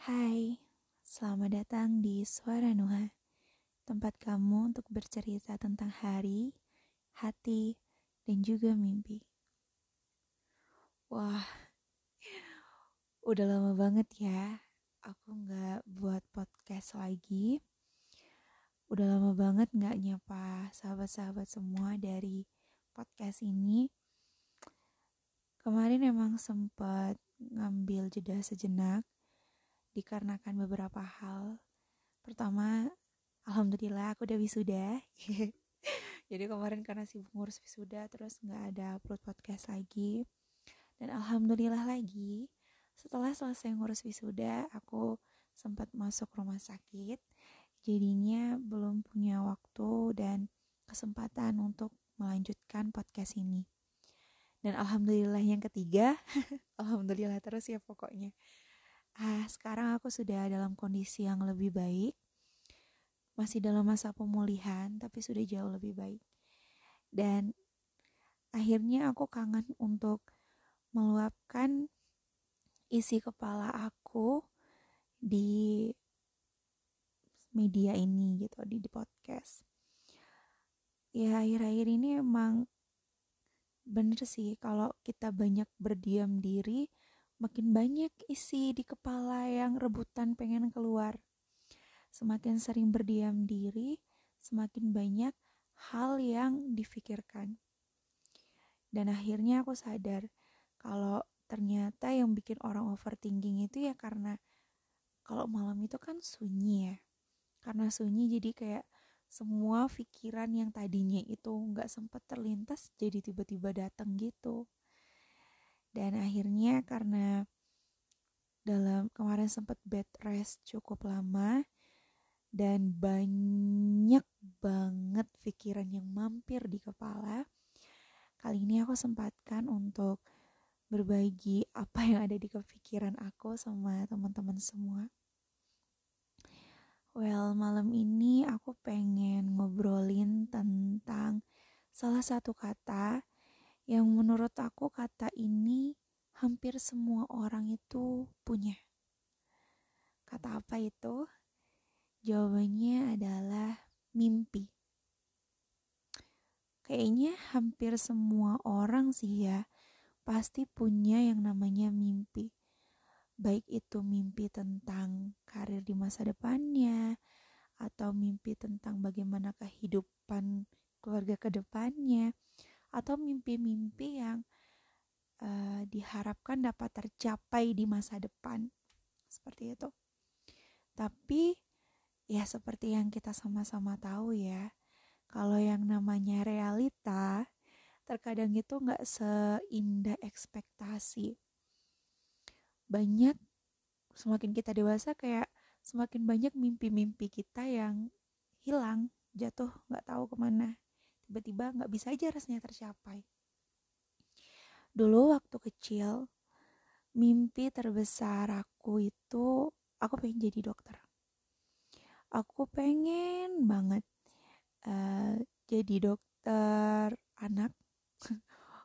Hai, selamat datang di Suara Nuha, tempat kamu untuk bercerita tentang hari, hati, dan juga mimpi. Wah, udah lama banget ya aku nggak buat podcast lagi. Udah lama banget nggak nyapa sahabat-sahabat semua dari podcast ini. Kemarin emang sempat ngambil jeda sejenak dikarenakan beberapa hal. Pertama, alhamdulillah aku udah wisuda. Jadi kemarin karena sibuk ngurus wisuda terus nggak ada upload podcast lagi. Dan alhamdulillah lagi setelah selesai ngurus wisuda aku sempat masuk rumah sakit. Jadinya belum punya waktu dan kesempatan untuk melanjutkan podcast ini. Dan alhamdulillah yang ketiga, alhamdulillah terus ya pokoknya ah sekarang aku sudah dalam kondisi yang lebih baik. Masih dalam masa pemulihan tapi sudah jauh lebih baik. Dan akhirnya aku kangen untuk meluapkan isi kepala aku di media ini gitu di, di podcast. Ya akhir-akhir ini emang bener sih kalau kita banyak berdiam diri makin banyak isi di kepala yang rebutan pengen keluar. Semakin sering berdiam diri, semakin banyak hal yang difikirkan. Dan akhirnya aku sadar kalau ternyata yang bikin orang overthinking itu ya karena kalau malam itu kan sunyi ya. Karena sunyi jadi kayak semua pikiran yang tadinya itu nggak sempat terlintas jadi tiba-tiba datang gitu dan akhirnya karena dalam kemarin sempat bed rest cukup lama dan banyak banget pikiran yang mampir di kepala kali ini aku sempatkan untuk berbagi apa yang ada di kepikiran aku sama teman-teman semua. Well, malam ini aku pengen ngobrolin tentang salah satu kata yang menurut aku kata ini hampir semua orang itu punya. Kata apa itu? Jawabannya adalah mimpi. Kayaknya hampir semua orang sih ya pasti punya yang namanya mimpi. Baik itu mimpi tentang karir di masa depannya atau mimpi tentang bagaimana kehidupan keluarga ke depannya atau mimpi-mimpi yang uh, diharapkan dapat tercapai di masa depan. Seperti itu. Tapi ya seperti yang kita sama-sama tahu ya, kalau yang namanya realita terkadang itu nggak seindah ekspektasi. Banyak semakin kita dewasa kayak semakin banyak mimpi-mimpi kita yang hilang, jatuh nggak tahu ke mana tiba-tiba nggak bisa aja rasanya tercapai. Dulu waktu kecil, mimpi terbesar aku itu aku pengen jadi dokter. Aku pengen banget uh, jadi dokter anak.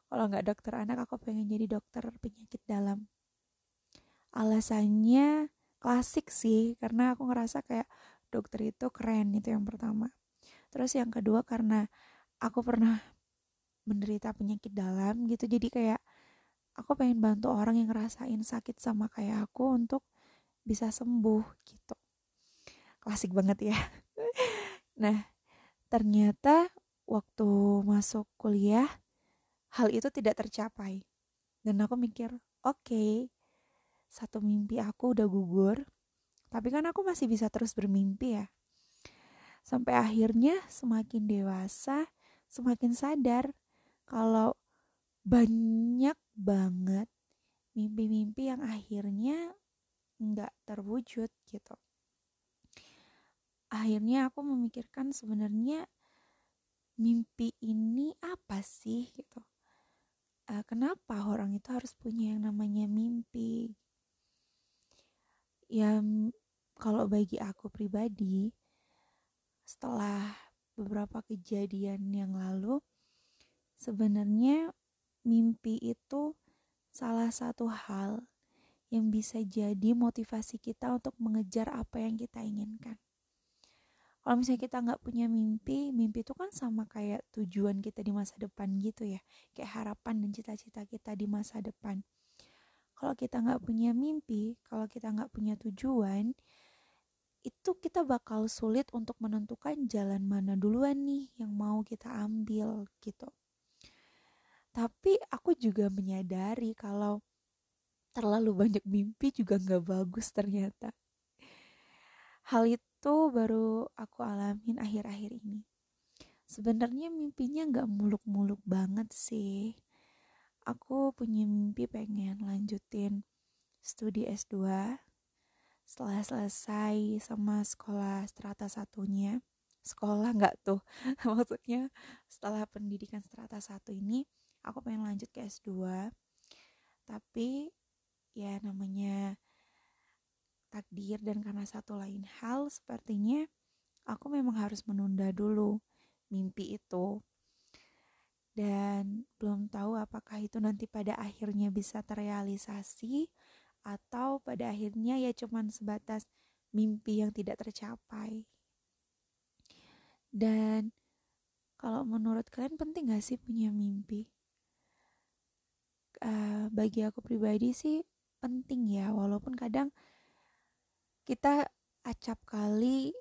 Kalau nggak dokter anak, aku pengen jadi dokter penyakit dalam. Alasannya klasik sih, karena aku ngerasa kayak dokter itu keren itu yang pertama. Terus yang kedua karena aku pernah menderita penyakit dalam gitu. Jadi kayak aku pengen bantu orang yang ngerasain sakit sama kayak aku untuk bisa sembuh gitu. Klasik banget ya. Nah ternyata waktu masuk kuliah hal itu tidak tercapai. Dan aku mikir oke okay, satu mimpi aku udah gugur tapi kan aku masih bisa terus bermimpi ya. Sampai akhirnya semakin dewasa semakin sadar kalau banyak banget mimpi-mimpi yang akhirnya nggak terwujud gitu. Akhirnya aku memikirkan sebenarnya mimpi ini apa sih gitu. Uh, kenapa orang itu harus punya yang namanya mimpi? Ya kalau bagi aku pribadi setelah beberapa kejadian yang lalu sebenarnya mimpi itu salah satu hal yang bisa jadi motivasi kita untuk mengejar apa yang kita inginkan. Kalau misalnya kita nggak punya mimpi, mimpi itu kan sama kayak tujuan kita di masa depan gitu ya, kayak harapan dan cita-cita kita di masa depan. Kalau kita nggak punya mimpi, kalau kita nggak punya tujuan, itu kita bakal sulit untuk menentukan jalan mana duluan nih yang mau kita ambil gitu. Tapi aku juga menyadari kalau terlalu banyak mimpi juga nggak bagus ternyata. Hal itu baru aku alamin akhir-akhir ini. Sebenarnya mimpinya nggak muluk-muluk banget sih. Aku punya mimpi pengen lanjutin studi S2 setelah selesai sama sekolah strata satunya sekolah nggak tuh maksudnya setelah pendidikan strata satu ini aku pengen lanjut ke S2 tapi ya namanya takdir dan karena satu lain hal sepertinya aku memang harus menunda dulu mimpi itu. Dan belum tahu apakah itu nanti pada akhirnya bisa terrealisasi atau pada akhirnya ya cuman sebatas mimpi yang tidak tercapai dan kalau menurut kalian penting gak sih punya mimpi? Uh, bagi aku pribadi sih penting ya walaupun kadang kita acap kali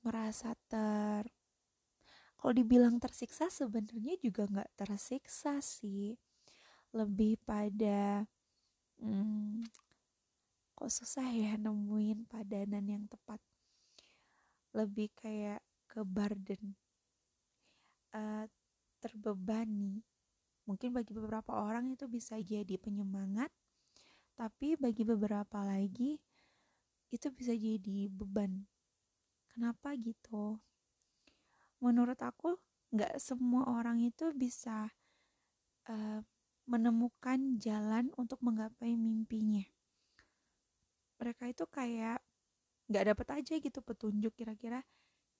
merasa ter kalau dibilang tersiksa sebenarnya juga nggak tersiksa sih lebih pada hmm, kok susah ya nemuin padanan yang tepat lebih kayak ke burden uh, terbebani mungkin bagi beberapa orang itu bisa jadi penyemangat tapi bagi beberapa lagi itu bisa jadi beban. Kenapa gitu? Menurut aku nggak semua orang itu bisa uh, menemukan jalan untuk menggapai mimpinya. Mereka itu kayak nggak dapat aja gitu petunjuk kira-kira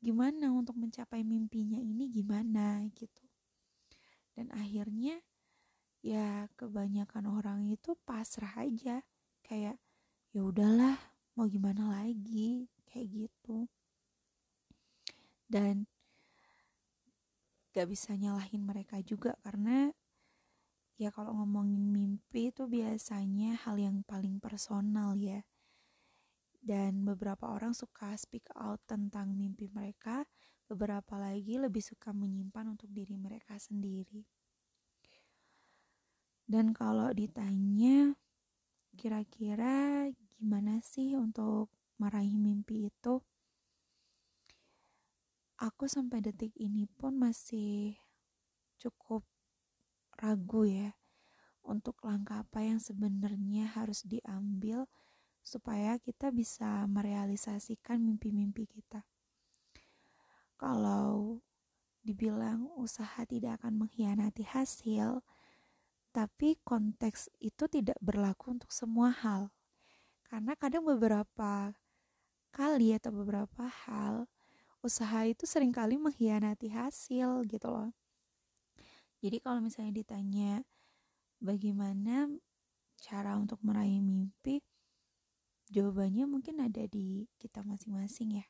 gimana untuk mencapai mimpinya ini gimana gitu. Dan akhirnya ya kebanyakan orang itu pasrah aja kayak ya udahlah mau gimana lagi kayak gitu dan gak bisa nyalahin mereka juga karena ya kalau ngomongin mimpi itu biasanya hal yang paling personal ya dan beberapa orang suka speak out tentang mimpi mereka beberapa lagi lebih suka menyimpan untuk diri mereka sendiri dan kalau ditanya kira-kira gimana sih untuk meraih mimpi itu? Aku sampai detik ini pun masih cukup ragu ya untuk langkah apa yang sebenarnya harus diambil supaya kita bisa merealisasikan mimpi-mimpi kita. Kalau dibilang usaha tidak akan mengkhianati hasil, tapi konteks itu tidak berlaku untuk semua hal. Karena kadang beberapa kali atau beberapa hal usaha itu sering kali mengkhianati hasil gitu loh. Jadi kalau misalnya ditanya bagaimana cara untuk meraih mimpi, jawabannya mungkin ada di kita masing-masing ya.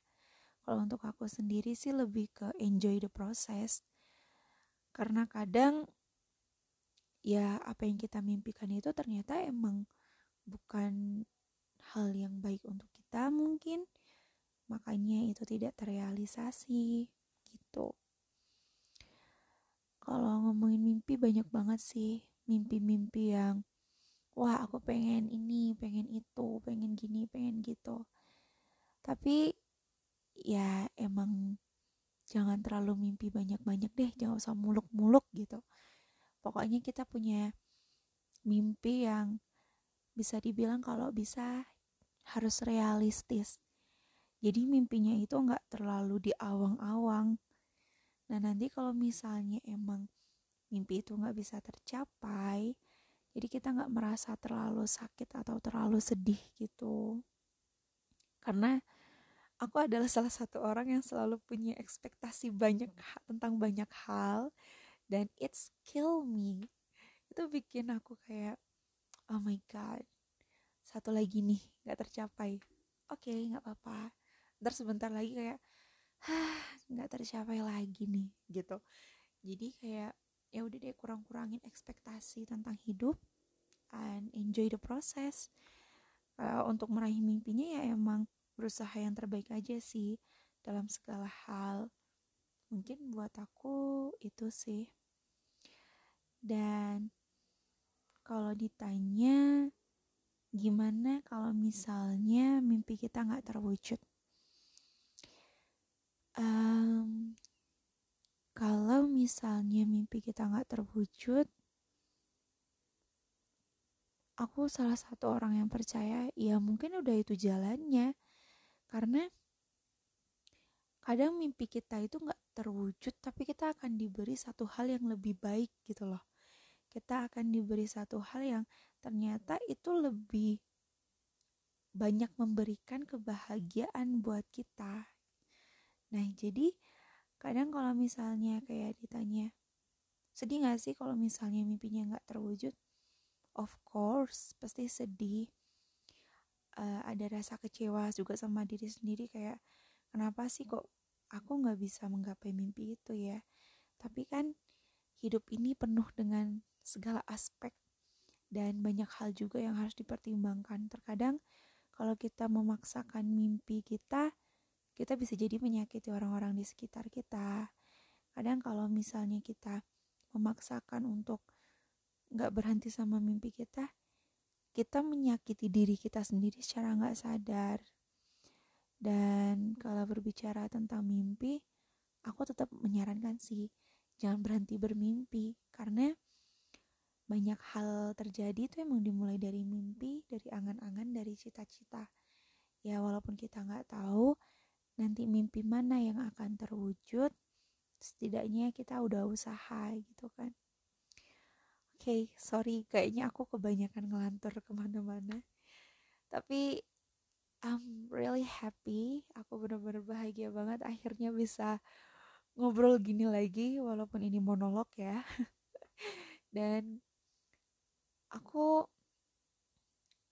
Kalau untuk aku sendiri sih lebih ke enjoy the process. Karena kadang ya apa yang kita mimpikan itu ternyata emang bukan hal yang baik untuk kita mungkin makanya itu tidak terrealisasi gitu kalau ngomongin mimpi banyak banget sih. Mimpi-mimpi yang wah aku pengen ini pengen itu pengen gini pengen gitu. Tapi ya emang jangan terlalu mimpi banyak-banyak deh jangan usah muluk-muluk gitu. Pokoknya kita punya mimpi yang bisa dibilang kalau bisa harus realistis. Jadi mimpinya itu nggak terlalu di awang-awang nah nanti kalau misalnya emang mimpi itu nggak bisa tercapai jadi kita nggak merasa terlalu sakit atau terlalu sedih gitu. Karena aku adalah salah satu orang yang selalu punya ekspektasi banyak tentang banyak hal dan it's kill me. Itu bikin aku kayak oh my god satu lagi nih nggak tercapai. Oke okay, nggak apa-apa. Ntar sebentar lagi kayak nggak tercapai lagi nih gitu. Jadi kayak ya udah deh kurang-kurangin ekspektasi tentang hidup and enjoy the process. Uh, untuk meraih mimpinya ya emang berusaha yang terbaik aja sih dalam segala hal. Mungkin buat aku itu sih. Dan kalau ditanya gimana kalau misalnya mimpi kita nggak terwujud um, kalau misalnya mimpi kita nggak terwujud aku salah satu orang yang percaya ya mungkin udah itu jalannya. Karena kadang mimpi kita itu nggak terwujud tapi kita akan diberi satu hal yang lebih baik gitu loh. Kita akan diberi satu hal yang ternyata itu lebih banyak memberikan kebahagiaan buat kita nah jadi kadang kalau misalnya kayak ditanya sedih gak sih kalau misalnya mimpinya nggak terwujud? Of course pasti sedih. Uh, ada rasa kecewa juga sama diri sendiri kayak kenapa sih kok aku nggak bisa menggapai mimpi itu ya? Tapi kan hidup ini penuh dengan segala aspek dan banyak hal juga yang harus dipertimbangkan. Terkadang kalau kita memaksakan mimpi kita kita bisa jadi menyakiti orang-orang di sekitar kita. Kadang kalau misalnya kita memaksakan untuk nggak berhenti sama mimpi kita kita menyakiti diri kita sendiri secara nggak sadar. Dan kalau berbicara tentang mimpi aku tetap menyarankan sih jangan berhenti bermimpi. Karena banyak hal terjadi itu emang dimulai dari mimpi dari angan-angan dari cita-cita. Ya walaupun kita nggak tahu nanti mimpi mana yang akan terwujud setidaknya kita udah usaha gitu kan. Okay, sorry kayaknya aku kebanyakan ngelantur ke mana-mana. Tapi I'm really happy aku benar-benar bahagia banget akhirnya bisa ngobrol gini lagi walaupun ini monolog ya. Dan aku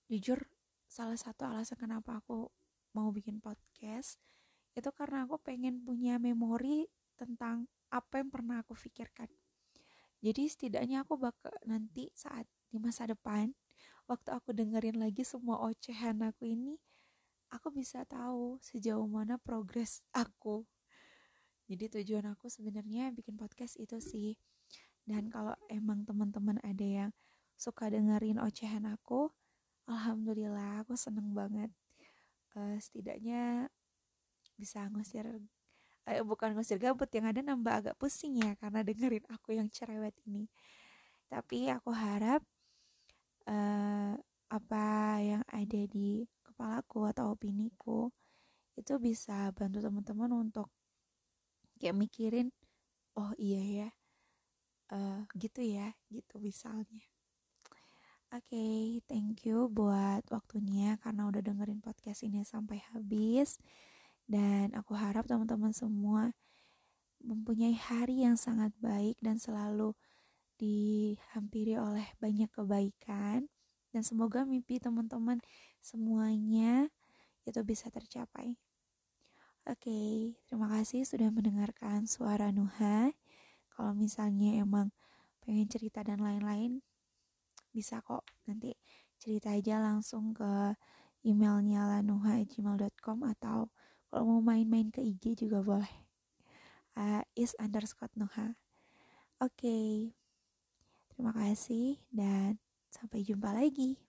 jujur salah satu alasan kenapa aku mau bikin podcast itu karena aku pengen punya memori tentang apa yang pernah aku pikirkan. Jadi setidaknya aku bakal nanti saat di masa depan waktu aku dengerin lagi semua ocehan aku ini aku bisa tahu sejauh mana progres aku. Jadi tujuan aku sebenarnya bikin podcast itu sih. Dan kalau emang teman-teman ada yang suka dengerin ocehan aku alhamdulillah aku seneng banget. Uh, setidaknya bisa ngusir eh, bukan ngusir gabut yang ada nambah agak pusing ya karena dengerin aku yang cerewet ini tapi aku harap uh, apa yang ada di kepalaku atau opiniku itu bisa bantu teman-teman untuk kayak mikirin oh iya ya uh, gitu ya gitu misalnya Oke, okay, thank you buat waktunya karena udah dengerin podcast ini sampai habis. Dan aku harap teman-teman semua mempunyai hari yang sangat baik dan selalu dihampiri oleh banyak kebaikan dan semoga mimpi teman-teman semuanya itu bisa tercapai. Oke, okay, terima kasih sudah mendengarkan suara Nuha. Kalau misalnya emang pengen cerita dan lain-lain, bisa kok nanti cerita aja langsung ke emailnya lanuha@gmail.com atau kalau mau main-main ke IG juga boleh. Uh, is underscore Noha. Oke. Okay. terima kasih dan sampai jumpa lagi